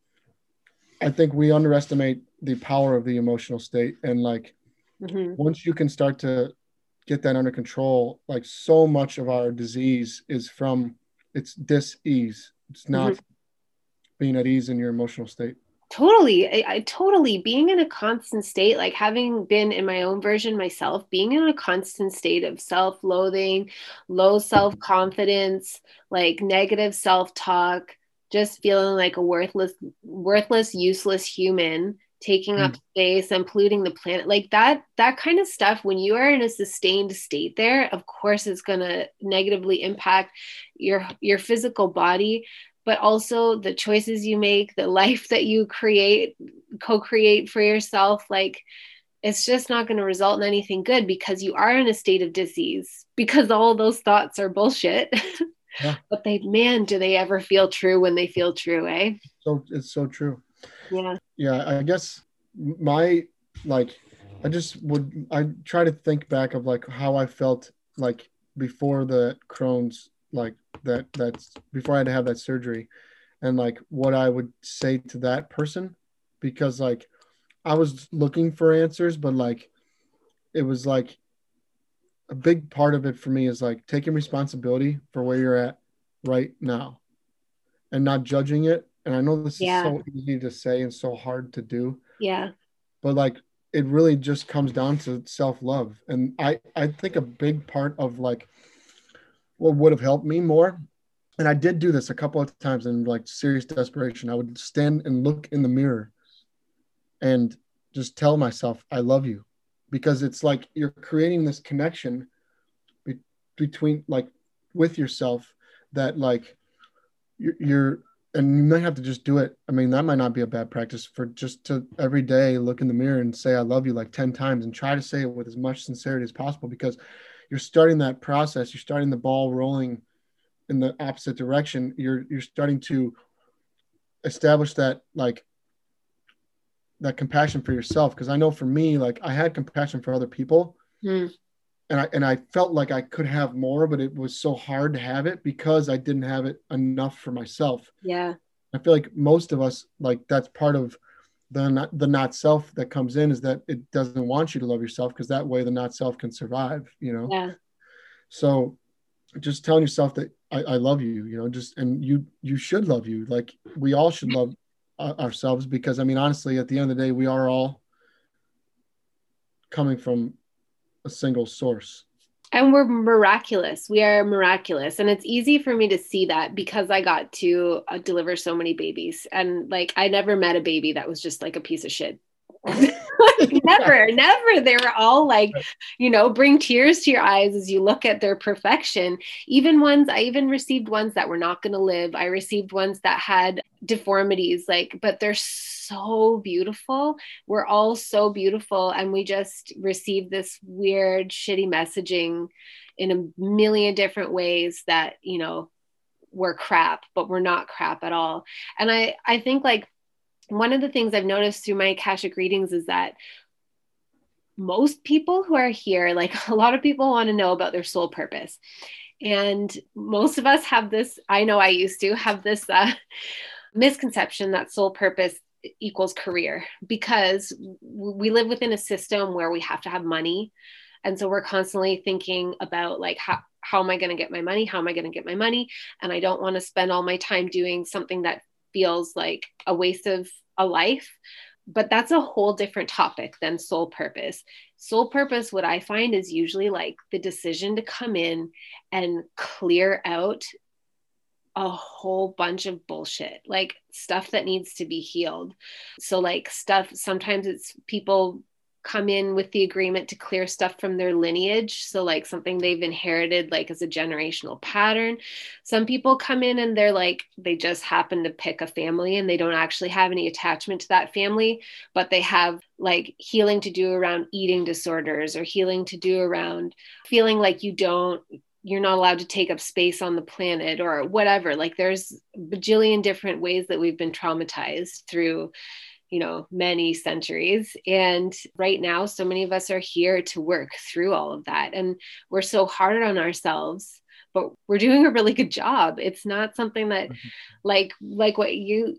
I think we underestimate the power of the emotional state and like Mhm. once you can start to get that under control like so much of our disease is from it's dis-ease. It's not mm-hmm. being at ease in your emotional state. Totally. I, I totally being in a constant state, like having been in my own version myself, being in a constant state of self loathing, low self confidence, like negative self talk, just feeling like a worthless, worthless, useless human taking up space and polluting the planet like that that kind of stuff when you are in a sustained state there of course it's going to negatively impact your your physical body but also the choices you make, the life that you create, co create for yourself. Like, it's just not going to result in anything good because you are in a state of disease because all those thoughts are bullshit. [laughs] Yeah. but they, man, do they ever feel true when they feel true, eh? So it's so true. Yeah. Yeah. I guess my, like, I just would, I try to think back of like how I felt like before the Crohn's like that that's before I had to have that surgery and like what I would say to that person because like I was looking for answers but like it was like a big part of it for me is like taking responsibility for where you're at right now and not judging it and I know this yeah. is so easy to say and so hard to do yeah. but like it really just comes down to self-love. And I I think a big part of like what would have helped me more and i did do this a couple of times in like serious desperation. I would stand and look in the mirror and just tell myself i love you. Because it's like you're creating this connection be- between like with yourself that like you're, you're and you might have to just do it. I mean, that might not be a bad practice for just to every day look in the mirror and say, I love you like 10 times and try to say it with as much sincerity as possible because you're starting that process you're starting the ball rolling in the opposite direction you're you're starting to establish that like that compassion for yourself because i know for me like i had compassion for other people mm. And i and i felt like i could have more but it was so hard to have it because i didn't have it enough for myself. Yeah. I feel like most of us like that's part of the not, the not self that comes in is that it doesn't want you to love yourself because that way the not self can survive you know? Yeah. So just telling yourself that I, I love you you know just and you you should love you. Like we all should love ourselves because i mean honestly at the end of the day we are all coming from a single source and we're miraculous. We are miraculous. And it's easy for me to see that because I got to uh, deliver so many babies. And like, I never met a baby that was just like a piece of shit. [laughs] never, never. They were all like, you know, bring tears to your eyes as you look at their perfection. Even ones, I even received ones that were not going to live. I received ones that had deformities, like, but they're so beautiful. We're all so beautiful. And we just receive this weird, shitty messaging in a million different ways that, you know, we're crap, but we're not crap at all. And I, I think like one of the things I've noticed through my Akashic readings is that most people who are here, like [laughs] a lot of people want to know about their soul purpose. And most of us have this, I know I used to have this uh, [laughs] misconception that soul purpose equals career because we live within a system where we have to have money. And so we're constantly thinking about like how, how am I going to get my money? How am I going to get my money? And I don't want to spend all my time doing something that feels like a waste of a life but that's a whole different topic than soul purpose. Soul purpose, what I find is usually like the decision to come in and clear out a whole bunch of bullshit, like stuff that needs to be healed. So, like, stuff, sometimes it's people come in with the agreement to clear stuff from their lineage. So like something they've inherited like as a generational pattern. Some people come in and they're like they just happen to pick a family and they don't actually have any attachment to that family but they have like healing to do around eating disorders or healing to do around feeling like you don't you're not allowed to take up space on the planet or whatever. Like there's a bajillion different ways that we've been traumatized through you know many centuries. And right now so many of us are here to work through all of that. And we're so hard on ourselves but we're doing a really good job. It's not something that Mhm. like like what you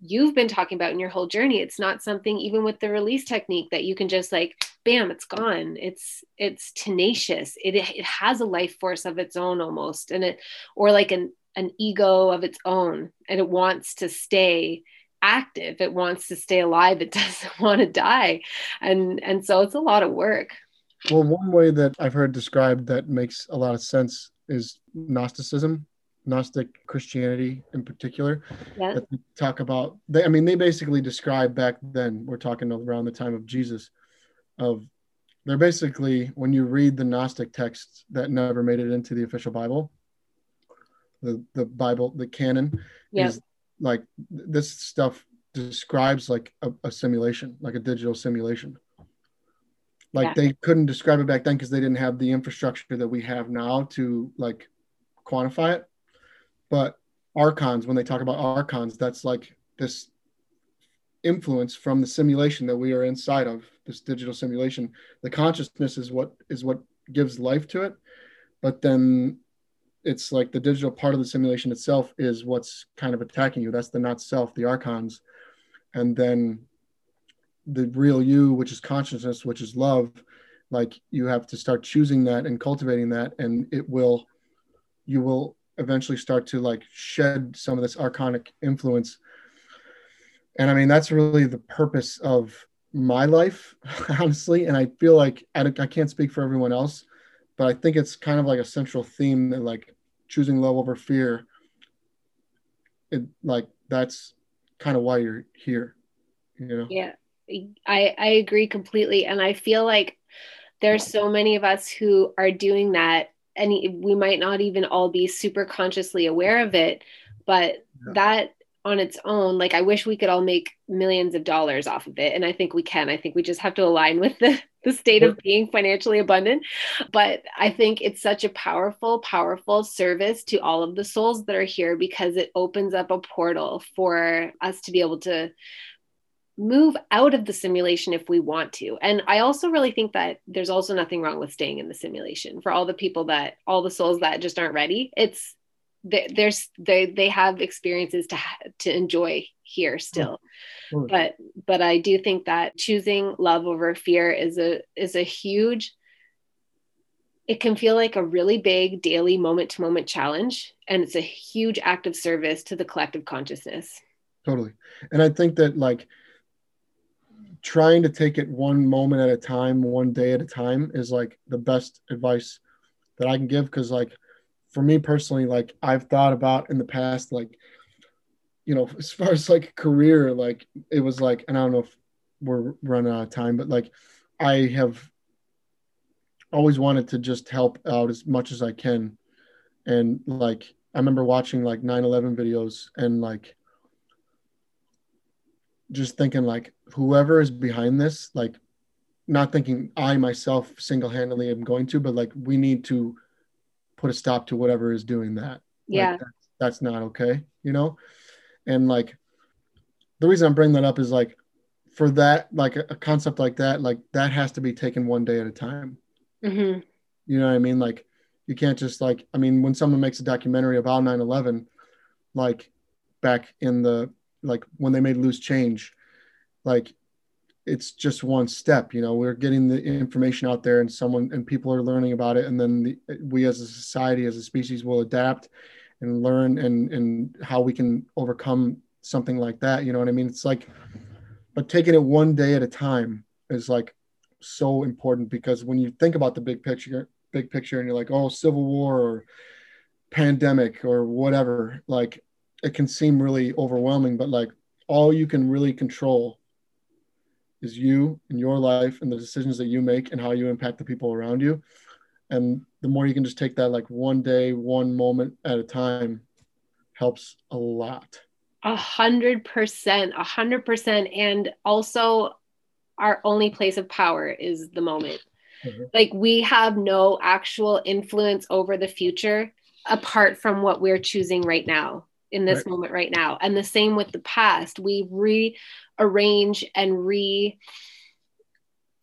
you've been talking about in your whole journey it's not something even with the release technique that you can just like bam it's gone. It's it's tenacious. It it has a life force of its own almost and it or like an an ego of its own and it wants to stay active. It wants to stay alive. It [laughs] doesn't want to die. And and so it's a lot of work. Well, one way that I've heard described that makes a lot of sense is Gnosticism, Gnostic Christianity in particular. yeah. That they talk about, they, I mean, they basically describe back then, we're talking around the time of Jesus, of they're basically, when you read the Gnostic texts that never made it into the official Bible, the, the Bible, the canon, yeah. is like this stuff describes like a, a simulation, like a digital simulation. Like Yeah. they couldn't describe it back then because they didn't have the infrastructure that we have now to like quantify it. But archons, when they talk about archons, that's like this influence from the simulation that we are inside of, this digital simulation. The consciousness is what is what gives life to it. But then it's like the digital part of the simulation itself is what's kind of attacking you. That's the not self, the archons. And then the real you, which is consciousness, which is love, like you have to start choosing that and cultivating that. And it will, you will eventually start to like shed some of this archonic influence. And I mean, that's really the purpose of my life, [laughs] honestly. And I feel like I, I can't speak for everyone else, but I think it's kind of like a central theme that like choosing love over fear. It like that's kind of why you're here, you know? Yeah, I I agree completely, and I feel like there's so many of us who are doing that, and we might not even all be super consciously aware of it, but Yeah. that on its own, like I wish we could all make millions of dollars off of it, and I think we can. I think we just have to align with the the state of being financially abundant. But I think it's such a powerful, powerful service to all of the souls that are here because it opens up a portal for us to be able to move out of the simulation if we want to. And I also really think that there's also nothing wrong with staying in the simulation for all the people that all the souls that just aren't ready. It's there- there's they they have experiences to to enjoy here still. Totally. But but I do think that choosing love over fear is a is a huge it can feel like a really big daily moment to moment challenge and it's a huge act of service to the collective consciousness. totally and i think that like trying to take it one moment at a time one day at a time is like the best advice that i can give because like for me personally like i've thought about in the past like you know as far as like career like it was like and i don't know if we're running out of time but like i have always wanted to just help out as much as i can. And like i remember watching like 9-11 videos and like just thinking like whoever is behind this like not thinking i myself single-handedly am going to but like we need to put a stop to whatever is doing that Like, Yeah. that's, that's not okay you know and like the reason i'm bringing that up is like for that like a, a concept like that like that has to be taken one day at a time Mhm. you know what I mean? Like, you can't just like, I mean, when someone makes a documentary about 9 11, like back in the, like when they made Loose Change, like it's just one step, you know, we're getting the information out there and someone, and people are learning about it. And then the, we as a society, as a species will adapt and learn and, and how we can overcome something like that. You know what I mean? It's like, but taking it one day at a time is like so important because when you think about the big picture big picture and you're like oh civil war or pandemic or whatever like it can seem really overwhelming but like all you can really control is you and your life and the decisions that you make and how you impact the people around you and the more you can just take that like one day one moment at a time helps a lot A hundred percent, a hundred percent. And also, our only place of power is the moment. Mhm. Like, we have no actual influence over the future apart from what we're choosing right now in this Right. moment right now. And the same with the past. We rearrange and re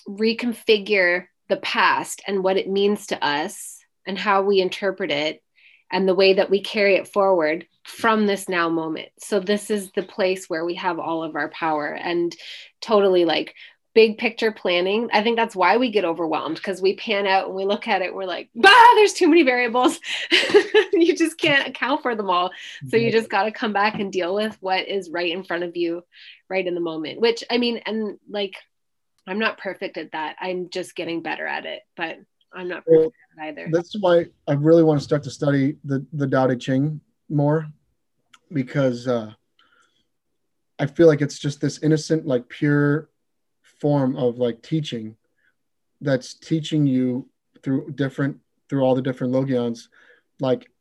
reconfigure the past and what it means to us and how we interpret it and the way that we carry it forward from this now moment. So this is the place where we have all of our power and totally like big picture planning. I think that's why we get overwhelmed because we pan out and we look at it, we're like, bah, there's too many variables. [laughs] you just can't account for them all. So you just got to come back and deal with what is right in front of you, right in the moment, which I mean, and like, I'm not perfect at that. I'm just getting better at it, but I'm not perfect well, either. That's why I really want to start to study the, the Tao Te Ching more because uh, I feel like it's just this innocent, like pure form of like teaching that's teaching you through different through all the different logions like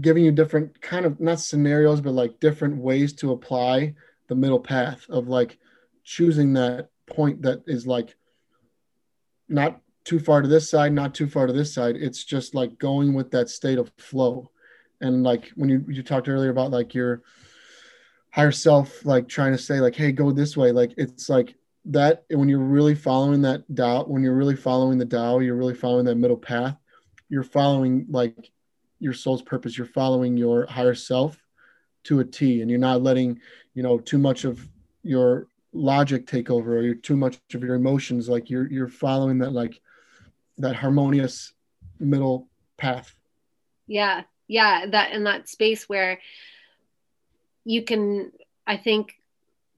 giving you different kind of not scenarios but like different ways to apply the middle path of like choosing that point that is like not too far to this side not too far to this side. It's just like going with that state of flow. And like when you you talked earlier about like your higher self like trying to say like hey go this way. Like it's like that when you're really following that Tao when you're really following the Tao you're really following that middle path you're following like your soul's purpose. You're following your higher self to a T and you're not letting you know too much of your logic take over or you're too much of your emotions. Like you're you're following that like that harmonious middle path. Yeah. Yeah that in that space where you can i think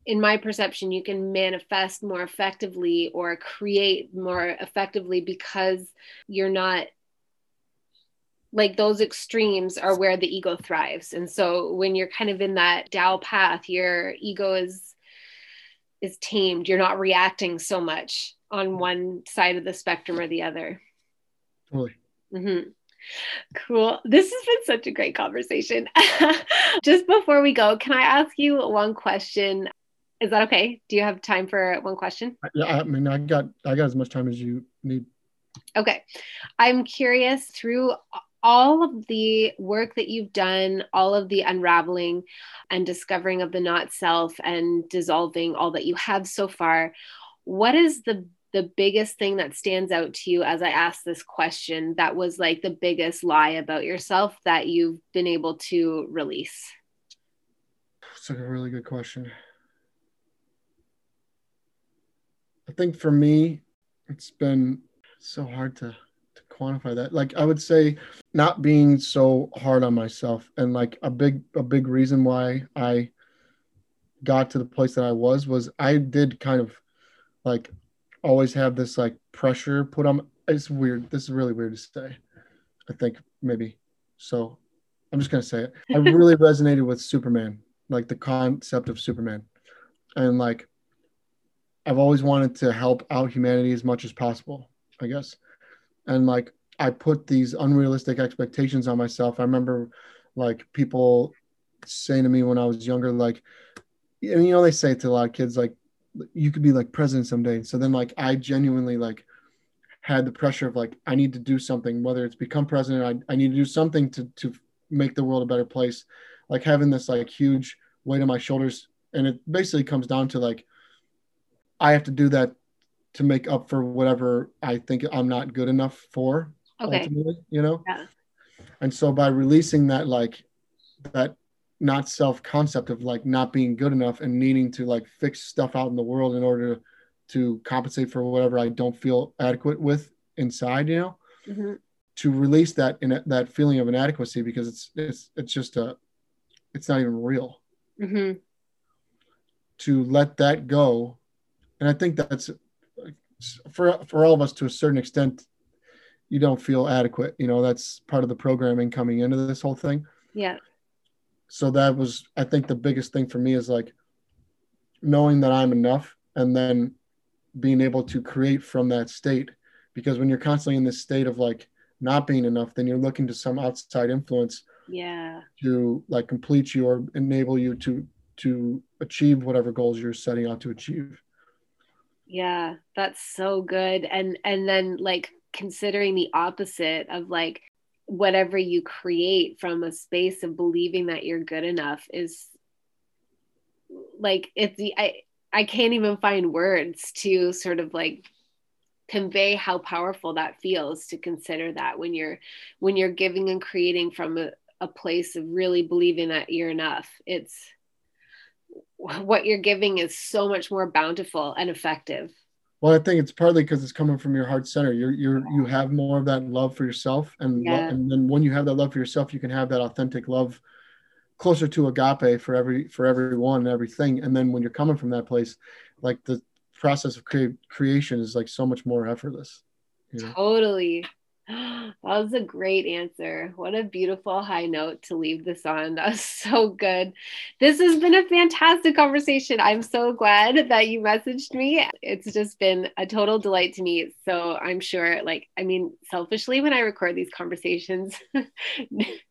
in my perception you can manifest more effectively or create more effectively because you're not like those extremes are where the ego thrives. And so when you're kind of in that Tao path your ego is is tamed. You're not reacting so much on one side of the spectrum or the other. Totally. Mm-hmm. Cool. This has been such a great conversation. [laughs] Just before we go, can I ask you one question? Is that okay? Do you have time for one question? Yeah, I mean, I got I got as much time as you need. Okay. I'm curious through all of the work that you've done, all of the unraveling and discovering of the not self and dissolving all that you have so far, what is the the biggest thing that stands out to you as I asked this question that was like the biggest lie about yourself that you've been able to release? It's like a really good question. I think for me, it's been so hard to, to quantify that. Like I would say not being so hard on myself and like a big a big reason why I got to the place that I was was I did kind of like always have this like pressure put on. It's weird. This is really weird to say. I think maybe. So I'm just gonna say it. I really [laughs] resonated with Superman, like the concept of Superman, and like I've always wanted to help out humanity as much as possible. I guess, and like I put these unrealistic expectations on myself. I remember like people saying to me when I was younger, like, and you know, they say to a lot of kids, like, you could be like president someday. So then like I genuinely like had the pressure of like I need to do something, whether it's become president, I, I need to do something to to make the world a better place. Like having this like huge weight on my shoulders. And it basically comes down to like I have to do that to make up for whatever I think I'm not good enough for okay. ultimately, you know? Yeah. And so by releasing that like that not self concept of like not being good enough and needing to like fix stuff out in the world in order to compensate for whatever I don't feel adequate with inside, you know, mm-hmm. to release that in that feeling of inadequacy because it's it's it's just a it's not even real. Mm-hmm. To let that go, and I think that's for for all of us to a certain extent. You don't feel adequate, you know. That's part of the programming coming into this whole thing. Yeah so that was i think the biggest thing for me is like knowing that i'm enough and then being able to create from that state. Because when you're constantly in this state of like not being enough then you're looking to some outside influence yeah. to like complete you or enable you to to achieve whatever goals you're setting out to achieve. Yeah that's so good. And and then like considering the opposite of like whatever you create from a space of believing that you're good enough is like it's the I I can't even find words to sort of like convey how powerful that feels to consider that when you're when you're giving and creating from a, a place of really believing that you're enough. It's what you're giving is so much more bountiful and effective well i think it's partly because it's coming from your heart center you're you're you have more of that love for yourself and yeah. lo- and then when you have that love for yourself you can have that authentic love closer to agape for every for everyone and everything and then when you're coming from that place like the process of cre- creation is like so much more effortless. You know? Totally. [gasps] That was a great answer. What a beautiful high note to leave this on. [laughs] That was so good. This has been a fantastic conversation. I'm so glad that you messaged me. It's just been a total delight to me. So I'm sure, like, I mean, selfishly, when I record these conversations, [laughs]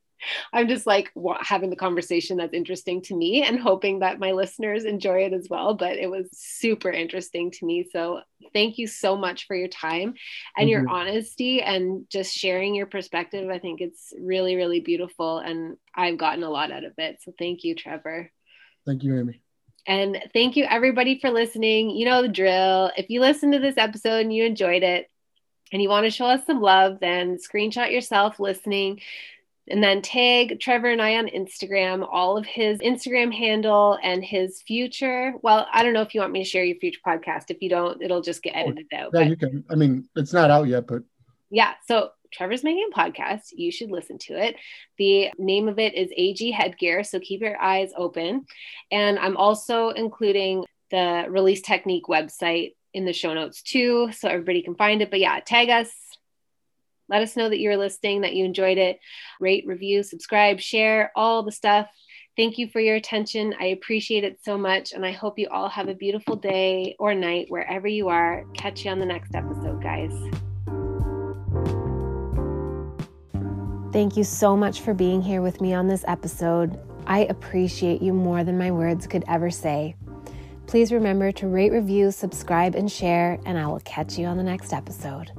I'm just like having the conversation that's interesting to me and hoping that my listeners enjoy it as well. But it was super interesting to me. So thank you so much for your time and mm-hmm. your honesty and just sharing your perspective. I think it's really, really beautiful. And I've gotten a lot out of it. So thank you, Trevor. Thank you, Amy. And thank you, everybody, for listening. You know the drill. If you listen to this episode and you enjoyed it, and you want to show us some love, then screenshot yourself listening and then tag Trevor and I on Instagram, all of his Instagram handle and his future. Well, I don't know if you want me to share your future podcast. If you don't, it'll just get oh, edited out. Yeah, but, you can. I mean, it's not out yet, but yeah. So Trevor's making a podcast. You should listen to it. The name of it is AG Headgear. So keep your eyes open. And I'm also including the release technique website in the show notes too. So everybody can find it. But yeah, tag us, let us know that you're listening, that you enjoyed it. Rate, review, subscribe, share, all the stuff. Thank you for your attention. I appreciate it so much. And I hope you all have a beautiful day or night wherever you are. Catch you on the next episode, guys. Thank you so much for being here with me on this episode. I appreciate you more than my words could ever say. Please remember to rate, review, subscribe, and share, and I will catch you on the next episode.